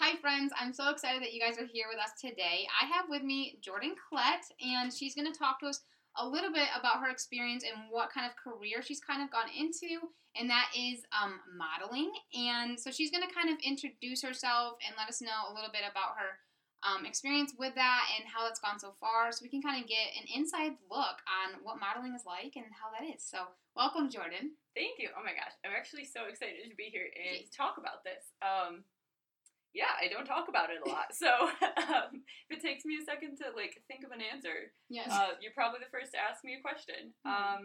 Hi, friends. I'm so excited that you guys are here with us today. I have with me Jordan Klett, and she's going to talk to us a little bit about her experience and what kind of career she's kind of gone into, and that is um, modeling. And so she's going to kind of introduce herself and let us know a little bit about her um, experience with that and how that's gone so far, so we can kind of get an inside look on what modeling is like and how that is. So, welcome, Jordan. Thank you. Oh my gosh, I'm actually so excited to be here and talk about this. Um, yeah, I don't talk about it a lot, so um, if it takes me a second to like think of an answer, Yes. uh, you're probably the first to ask me a question. Mhm. Um,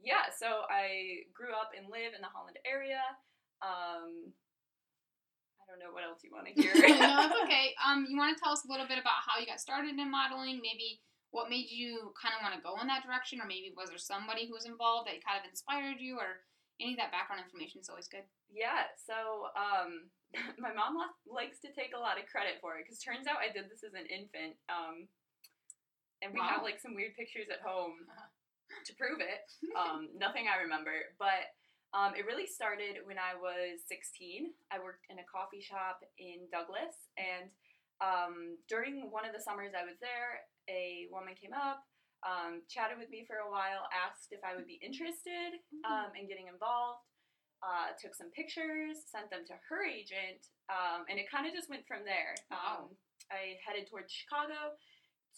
yeah, so I grew up and live in the Holland area. Um, I don't know what else you want to hear. no, it's okay. Um, you want to tell us a little bit about how you got started in modeling? Maybe what made you kind of want to go in that direction, or maybe was there somebody who was involved that kind of inspired you, or any of that background information is always good. Yeah, so um, my mom li- likes to take a lot of credit for it because turns out I did this as an infant. Um, and we have like some weird pictures at home to prove it. Um, nothing I remember, but um, it really started when I was 16. I worked in a coffee shop in Douglas, and um, during one of the summers I was there, a woman came up, um, chatted with me for a while, asked if I would be interested um, in getting involved. Uh, took some pictures, sent them to her agent, um, and it kind of just went from there. Wow. Um, I headed towards Chicago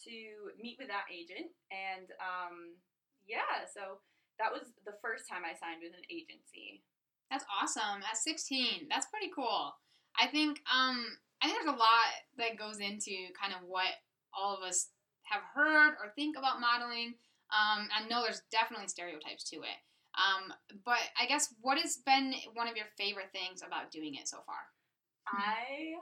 to meet with that agent, and um, yeah, so that was the first time I signed with an agency. That's awesome. At 16, that's pretty cool. I think um, I think there's a lot that goes into kind of what all of us have heard or think about modeling. Um, I know there's definitely stereotypes to it. Um, but I guess what has been one of your favorite things about doing it so far? I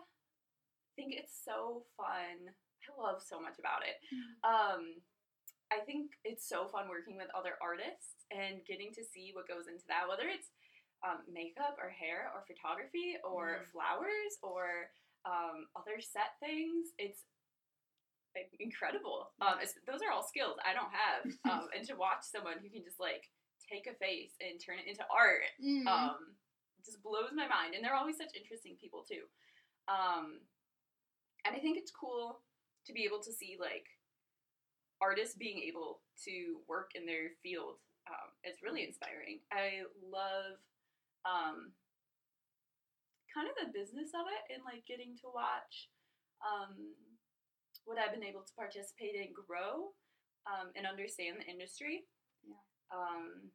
think it's so fun. I love so much about it. Um, I think it's so fun working with other artists and getting to see what goes into that, whether it's um, makeup or hair or photography or Mhm. flowers or um, other set things. It's incredible. Um, those are all skills I don't have. Um, and to watch someone who can just like take a face and turn it into art Mhm. um, just blows my mind. And they're always such interesting people too. Um, and I think it's cool to be able to see like artists being able to work in their field. Um, it's really inspiring. I love um, kind of the business of it and like getting to watch um, what I've been able to participate in grow um, and understand the industry. Yeah. Um,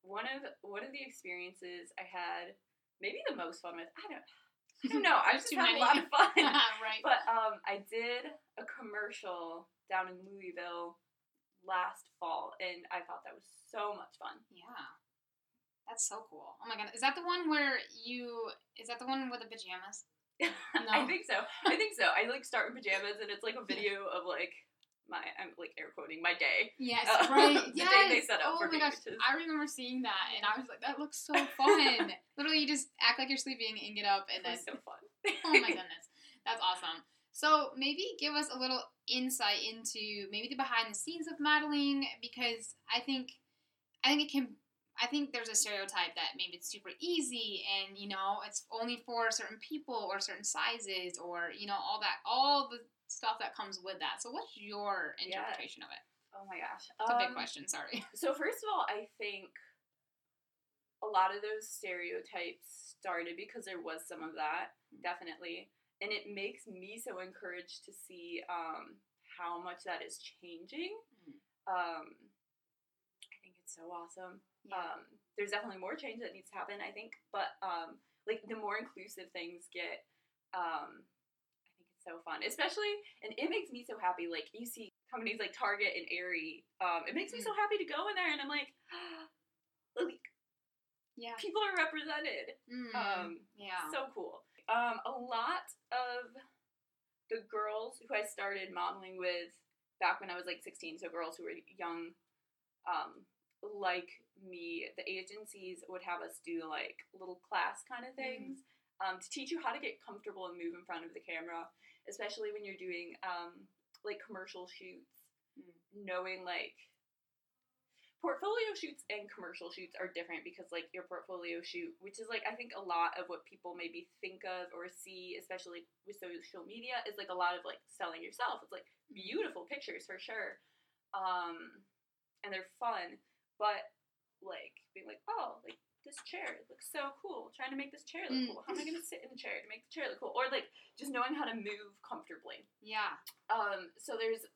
one of one of the experiences I had, maybe the most fun with, I don't, I don't know. I just had many. a lot of fun. right. But um, I did a commercial down in Louisville last fall, and I thought that was so much fun. yeah. That's so cool. Oh my god. Is that the one where you is that the one with the pajamas? I think so. I think so. I like start in pajamas, and it's like a video of like my I'm like air quoting my day. Yes, Uh, right. the yes. day they set oh for my me, gosh, is- I remember seeing that, and I was like, that looks so fun. Literally, you just act like you're sleeping and get up, and then so fun. oh my goodness, that's awesome. So maybe give us a little insight into maybe the behind the scenes of modeling, because I think I think it can. I think there's a stereotype that maybe it's super easy and you know it's only for certain people or certain sizes or you know all that all the stuff that comes with that. So what's your Yeah. interpretation of it? Oh my gosh, It's a big Um, question. Sorry. So first of all, I think a lot of those stereotypes started because there was some of that, definitely, and it makes me so encouraged to see um, how much that is changing. Mhm. Um, I think it's so awesome. Yeah. Um, there's definitely more change that needs to happen, I think, but um, like the more inclusive things get, um, I think it's so fun. Especially, and it makes me so happy. Like you see companies like Target and Aerie, um, it makes me so happy to go in there, and I'm like, like yeah. people are represented. Mm, Um, yeah. so cool. Um, a lot of the girls who I started modeling with back when I was like 16, so girls who were young, um, like me, the agencies would have us do like little class kind of things um, to teach you how to get comfortable and move in front of the camera, especially when you're doing um, like commercial shoots. Mm. Knowing like portfolio shoots and commercial shoots are different because like your portfolio shoot which is like i think a lot of what people maybe think of or see especially with social media is like a lot of like selling yourself it's like beautiful pictures for sure um and they're fun but like being like oh like this chair looks so cool trying to make this chair look Mm. cool how am i going to sit in the chair to make the chair look cool or like just knowing how to move comfortably Yeah. um, so there's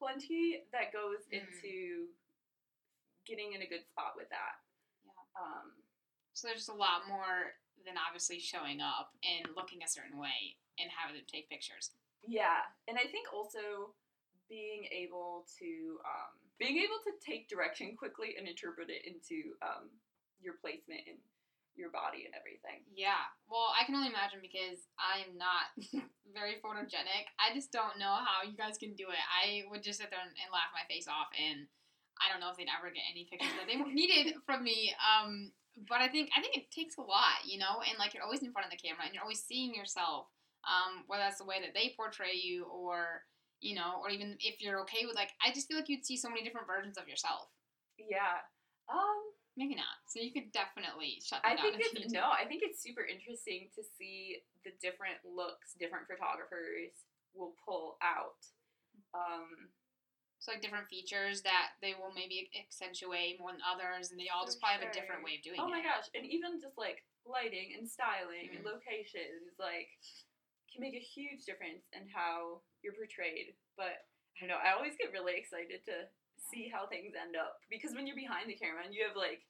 plenty that goes Mm. into getting in a good spot with that. Yeah. Um, So there's just a lot more than obviously showing up and looking a certain way and having them take pictures. yeah, and I think also being able to um, being able to take direction quickly and interpret it into um, your placement and your body and everything. Yeah. Well, I can only imagine because I'm not very photogenic. I just don't know how you guys can do it. I would just sit there and, and laugh my face off, and I don't know if they'd ever get any pictures that they needed from me. Um, but I think I think it takes a lot, you know, and like you're always in front of the camera and you're always seeing yourself. Um, whether that's the way that they portray you, or you know, or even if you're okay with like, I just feel like you'd see so many different versions of yourself. Yeah. Um, Maybe not. So you could definitely shut I that down. I think it's no. I think it's super interesting to see the different looks different photographers will pull out. Um, So like different features that they will maybe accentuate more than others, and they all just probably have a different way of doing it. Oh it. my gosh, and even just like lighting and styling and Mhm. locations like can make a huge difference in how you're portrayed. But I don't know, I always get really excited to see how things end up because when you're behind the camera and you have like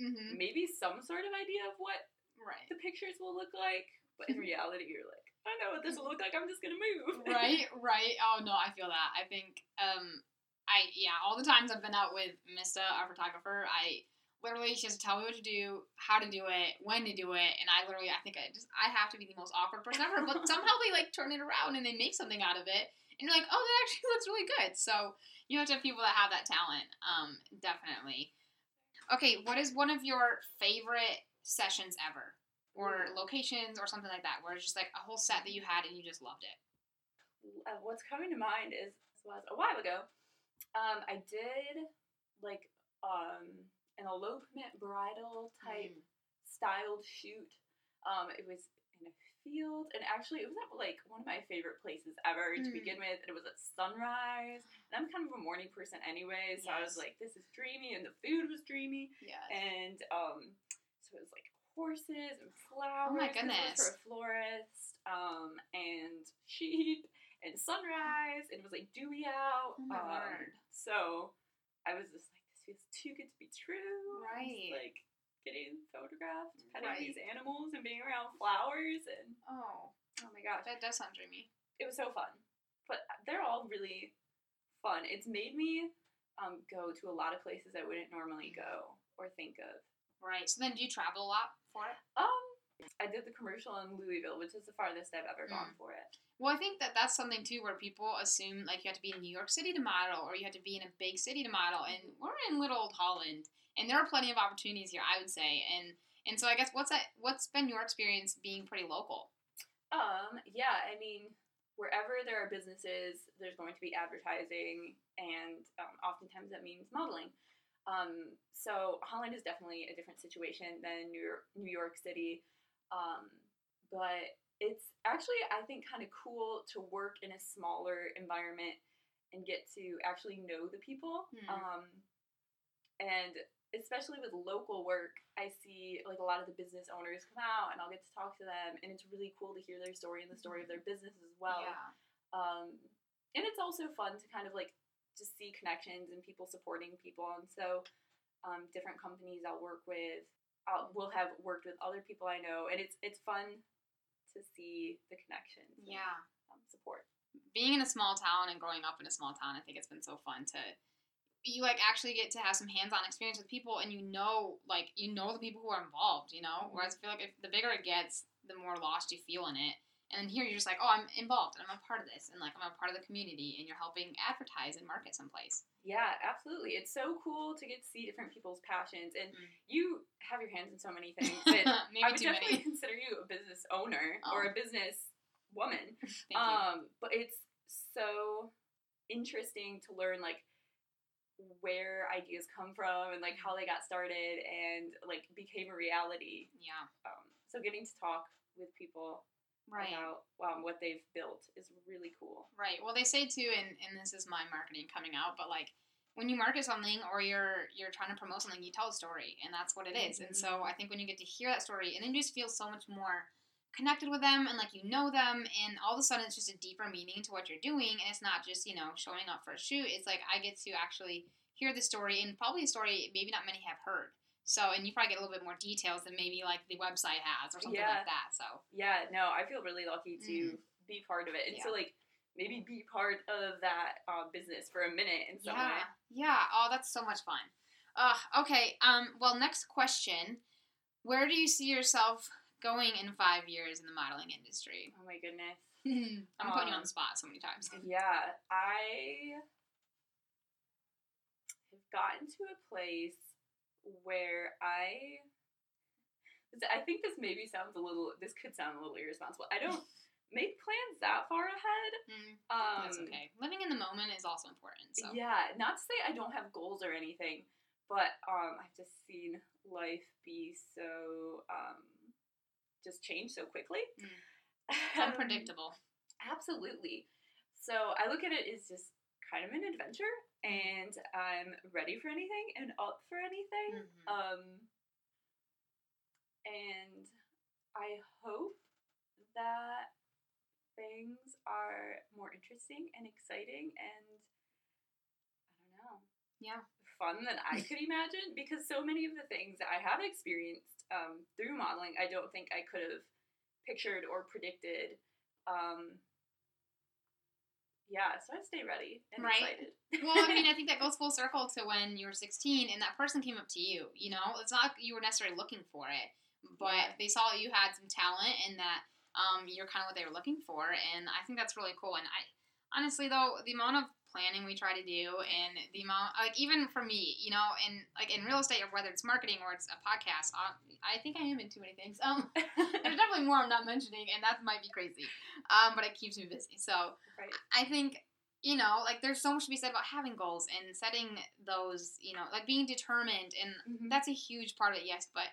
Mm-hmm. maybe some sort of idea of what Right. the pictures will look like, but in reality you're like, I don't know what this will look like. I'm just gonna move. right. Right. Oh no, I feel that. I think. Um. I yeah. All the times I've been out with Mista, our photographer, I literally she has to tell me what to do, how to do it, when to do it, and I literally I think I just I have to be the most awkward person ever. But somehow they like turn it around and they make something out of it, and you're like, oh, that actually looks really good. So you have to have people that have that talent. Um. Definitely. Okay, what is one of your favorite sessions ever? Or locations or something like that, where it's just like a whole set that you had and you just loved it. uh, what's coming to mind is was a while ago. Um, I did like um an elopement bridal type Mm. styled shoot. Um, it was in a field, and actually, it was at like one of my favorite places ever to Mm. begin with. And it was at sunrise, and I'm kind of a morning person anyway, so I was like, "This is dreamy," and the food was dreamy, Yeah. and um, so it was like horses and flowers. Oh my 'cause it was goodness. For a florist, um, and sheep and sunrise, and it was like dewy out. Oh um. So I was just like, feels too good to be true. Right. like getting photographed, petting Right. these animals, and being around flowers, and Oh, oh my gosh, that does sound dreamy. it was so fun. But they're all really fun. It's made me um, go to a lot of places I wouldn't normally go or think of. Right. So then, do you travel a lot for it? Um, I did the commercial in Louisville, which is the farthest I've ever Mm. gone for it. Well, I think that that's something too, where people assume like you have to be in New York City to model, or you have to be in a big city to model, and we're in little old Holland, and there are plenty of opportunities here, I would say, and and so I guess what's that? What's been your experience being pretty local? Um, yeah, I mean, wherever there are businesses, there's going to be advertising, and um, oftentimes that means modeling. Um, so Holland is definitely a different situation than New York, New York City, um, but it's actually I think kind of cool to work in a smaller environment and get to actually know the people. Hmm. Um, and especially with local work, I see like a lot of the business owners come out and I'll get to talk to them and it's really cool to hear their story and the story of their business as well. yeah. Um, and it's also fun to kind of like just see connections and people supporting people. And so um, different companies I'll work with, I'll, will have worked with other people I know, and it's it's fun to see the connections. and, Yeah. um, support. being in a small town and growing up in a small town, I think it's been so fun to you like actually get to have some hands-on experience with people and you know like you know the people who are involved, you know? Whereas I feel like if the bigger it gets, the more lost you feel in it. And here you're just like, oh, I'm involved and I'm a part of this and like I'm a part of the community and you're helping advertise and market someplace. Yeah, absolutely. It's so cool to get to see different people's passions, and Mm. you have your hands in so many things. That I would too definitely many. consider you a business owner Oh. or a business woman. Um, but it's so interesting to learn like where ideas come from and like how they got started and like became a reality. Yeah. Um, so getting to talk with people Right. about um, what they've built is really cool. Right. Well, they say too, and, and this is my marketing coming out, but like when you market something or you're you're trying to promote something, you tell a story, and that's what it is. And so Mhm. I think when you get to hear that story, and then you just feel so much more connected with them, and like you know them, and all of a sudden it's just a deeper meaning to what you're doing, and it's not just you know showing up for a shoot. It's like I get to actually hear the story, and probably a story maybe not many have heard. So, and you probably get a little bit more details than maybe like the website has or something Yeah. like that. So, Yeah, no, I feel really lucky to be part of it, and Mm. Yeah. so like maybe be part of that uh, business for a minute in some yeah, way. yeah. Oh, that's so much fun. Uh, okay. Um. Well, next question: Where do you see yourself going in five years in the modeling industry? Oh my goodness. I'm putting you on Um, the spot so many times. Yeah, I have gotten to a place where I. I think this maybe sounds a little. This could sound a little irresponsible. I don't make plans that far ahead. Mm, Um, that's okay. Living in the moment is also important. So. Yeah, not to say I don't have goals or anything, but um, I've just seen life be so um, just change so quickly. Um, Unpredictable. Absolutely. So I look at it as just kind of an adventure, and I'm ready for anything and up for anything. Mhm. Um, and I hope that things are more interesting and exciting and I don't know, Yeah. fun than I could imagine because so many of the things that I have experienced um, through modeling, I don't think I could have pictured or predicted. Um, yeah, so I stay ready and Right. excited. well, I mean, I think that goes full circle to when you were 16 and that person came up to you. You know, it's not like you were necessarily looking for it, but Yeah. they saw you had some talent and that um, you're kind of what they were looking for. And I think that's really cool. And I honestly, though, the amount of planning we try to do and the amount, like, even for me, you know, and like in real estate or whether it's marketing or it's a podcast, I, I think I am in too many things. Um, there's definitely more I'm not mentioning, and that might be crazy. Um, but it keeps me busy. So, right. I think you know, like there's so much to be said about having goals and setting those, you know, like being determined, and Mhm. that's a huge part of it. Yes, but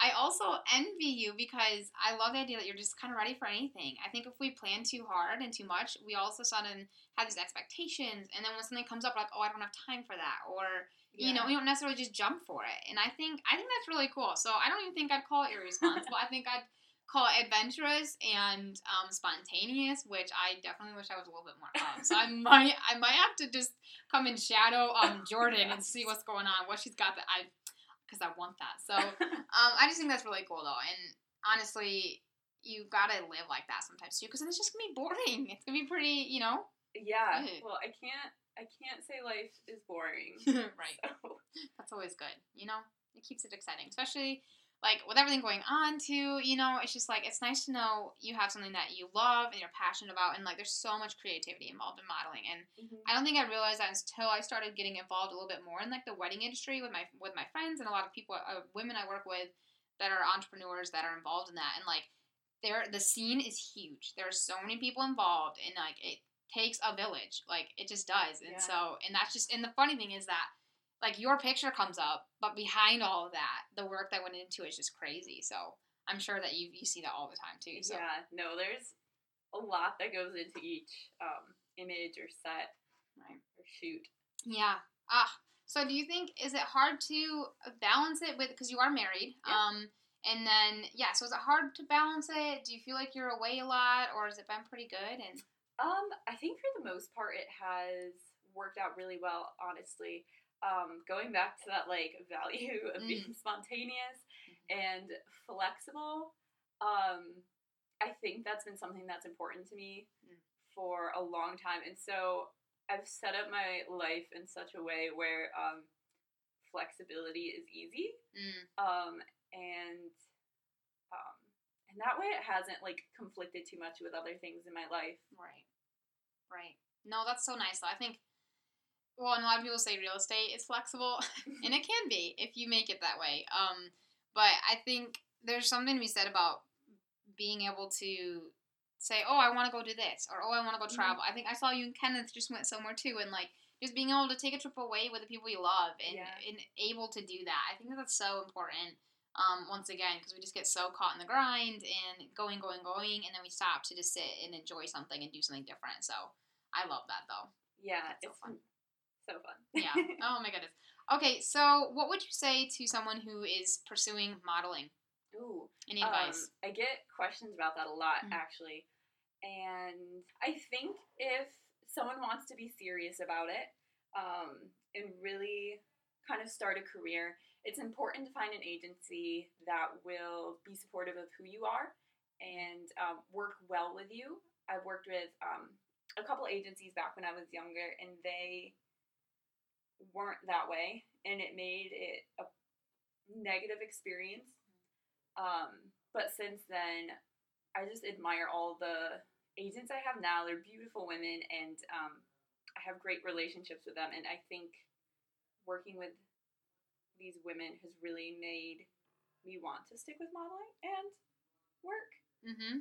I also envy you because I love the idea that you're just kind of ready for anything. I think if we plan too hard and too much, we all of a sudden have these expectations, and then when something comes up, like, oh, I don't have time for that, or you know, we don't necessarily just jump for it. And I think I think that's really cool. So I don't even think I'd call it irresponsible. I think I'd call it adventurous and um, spontaneous, which I definitely wish I was a little bit more of. So I might I might have to just come and shadow um, Jordan and see what's going on, what she's got that I because I want that. So um, I just think that's really cool though. And honestly, you gotta live like that sometimes too, because it's just gonna be boring. It's gonna be pretty, you know. yeah. Good. Well, I can't. I can't say life is boring. right. So, That's always good. You know, it keeps it exciting, especially like with everything going on too. You know, it's just like it's nice to know you have something that you love and you're passionate about, and like there's so much creativity involved in modeling. And mhm. I don't think I realized that until I started getting involved a little bit more in like the wedding industry with my with my friends and a lot of people, uh, women I work with that are entrepreneurs that are involved in that, and like there the scene is huge. There are so many people involved, and like it takes a village. Like it just does, and Yeah. so and that's just and the funny thing is that like your picture comes up, but behind all of that, the work that went into it is just crazy. So I'm sure that you you see that all the time too. So Yeah, no, there's a lot that goes into each um, image or set right. or shoot. Yeah. Ah. So do you think is it hard to balance it with because you are married? Yeah. Um. And then yeah. So is it hard to balance it? Do you feel like you're away a lot, or has it been pretty good? And Um, I think for the most part, it has worked out really well. Honestly, um, going back to that like value of Mm. being spontaneous and flexible, um, I think that's been something that's important to me Mm. for a long time, and so I've set up my life in such a way where um, flexibility is easy. mm, um, and um, and that way it hasn't like conflicted too much with other things in my life. right, right. No, that's so nice. Though I think. Well, and a lot of people say real estate is flexible, and it can be if you make it that way. Um, but I think there's something to be said about being able to say, "Oh, I want to go do this," or "Oh, I want to go Mhm. travel." I think I saw you and Kenneth just went somewhere too, and like just being able to take a trip away with the people you love and, Yeah. and able to do that. I think that that's so important. Um, once again, because we just get so caught in the grind and going, going, going, and then we stop to just sit and enjoy something and do something different. So I love that though. Yeah, That's so it's fun. So fun. Yeah. oh my goodness. Okay, so what would you say to someone who is pursuing modeling? Ooh. Any Um, advice? I get questions about that a lot, Mhm. actually. And I think if someone wants to be serious about it um, and really kind of start a career, it's important to find an agency that will be supportive of who you are and um, work well with you. I've worked with um, a couple agencies back when I was younger, and they weren't that way, and it made it a negative experience. Um, but since then, I just admire all the agents I have now. They're beautiful women, and um, I have great relationships with them. And I think working with these women has really made me want to stick with modeling and work Mm-hmm.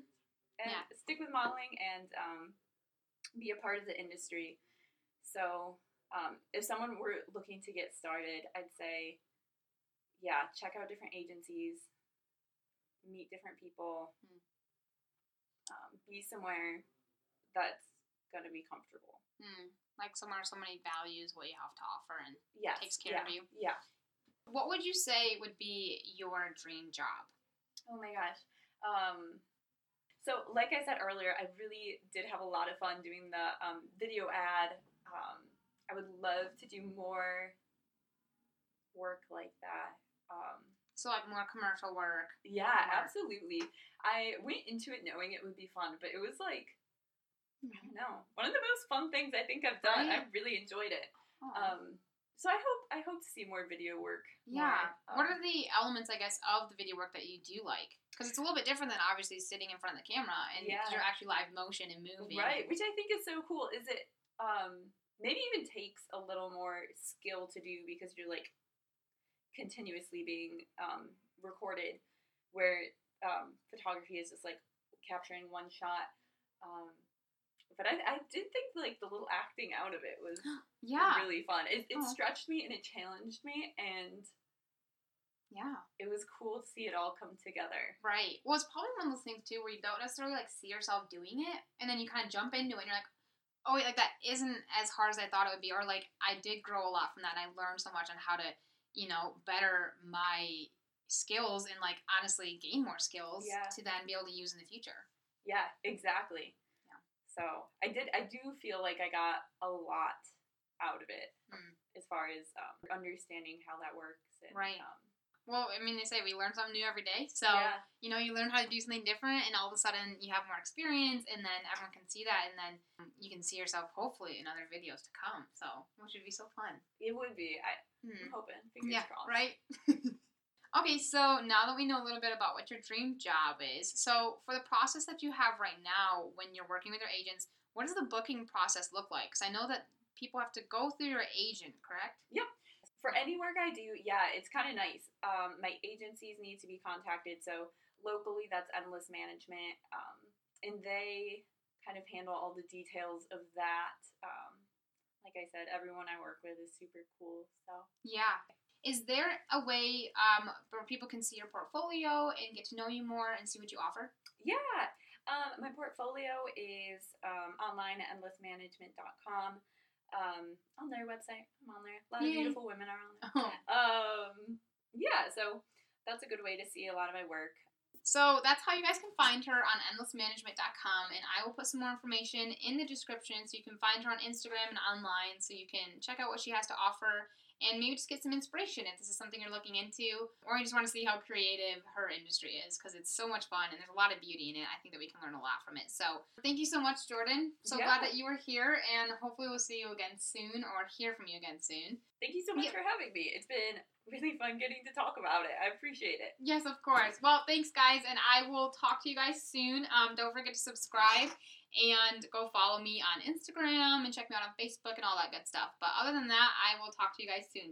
and Yeah. stick with modeling and um, be a part of the industry. So, um, if someone were looking to get started, I'd say, yeah, check out different agencies, meet different people, Hmm. um, be somewhere that's going to be comfortable. Mm. Like somewhere somebody values what you have to offer and Yes. Takes care yeah, of you. Yeah. what would you say would be your dream job? Oh my gosh. Um, so, like I said earlier, I really did have a lot of fun doing the um, video ad. I would love to do more work like that. Um, So like more commercial work. yeah, More. absolutely. I went into it knowing it would be fun, but it was like, I don't know, one of the most fun things I think I've done. Right. I really enjoyed it. Oh. Um, so I hope I hope to see more video work. yeah. more. what Um, are the elements, I guess, of the video work that you do like? Because it's a little bit different than obviously sitting in front of the camera and Yeah. you're actually live motion and moving. Right, which I think is so cool. Is it um maybe even takes a little more skill to do because you're like continuously being um recorded where um photography is just like capturing one shot. Um but I, I did think like the little acting out of it was Yeah. really fun. It, it stretched me and it challenged me and Yeah. it was cool to see it all come together. Right. Well, it's probably one of those things too where you don't necessarily like see yourself doing it, and then you kind of jump into it, and you're like, oh wait, like that isn't as hard as I thought it would be, or like I did grow a lot from that, and I learned so much on how to, you know, better my skills and like honestly gain more skills Yeah. to then be able to use in the future. Yeah, exactly. Yeah. So I did. I do feel like I got a lot out of it Mm. as far as um, understanding how that works. And, Right. Um, Well, I mean, they say we learn something new every day, so yeah. you know, you learn how to do something different, and all of a sudden you have more experience, and then everyone can see that, and then you can see yourself hopefully in other videos to come. So, which would be so fun. It would be. I, Hmm. I'm hoping. Fingers Yeah, crossed. right? okay, so now that we know a little bit about what your dream job is, so for the process that you have right now when you're working with your agents, what does the booking process look like? Because I know that people have to go through your agent, correct? For any work I do, yeah, it's kind of nice. Um, my agencies need to be contacted. So locally, that's Endless Management, um, and they kind of handle all the details of that. Um, like I said, everyone I work with is super cool. So Yeah. Is there a way um, where people can see your portfolio and get to know you more and see what you offer? Yeah. Um, my portfolio is um, online at endlessmanagement.com. Um, on their website. I'm on there. A lot of Yay. beautiful women are on there. Oh. Um, yeah, so that's a good way to see a lot of my work. So that's how you guys can find her on endlessmanagement.com, and I will put some more information in the description so you can find her on Instagram and online so you can check out what she has to offer and maybe just get some inspiration if this is something you're looking into or you just want to see how creative her industry is because it's so much fun and there's a lot of beauty in it. I think that we can learn a lot from it. So thank you so much, Jordan. So Yeah. glad that you were here, and hopefully we'll see you again soon or hear from you again soon. Thank you so much Yeah. for having me. It's been really fun getting to talk about it. I appreciate it. Yes, of course. Well, thanks, guys, and I will talk to you guys soon. Um, don't forget to subscribe and go follow me on Instagram and check me out on Facebook and all that good stuff. But other than that, I will talk to you guys soon.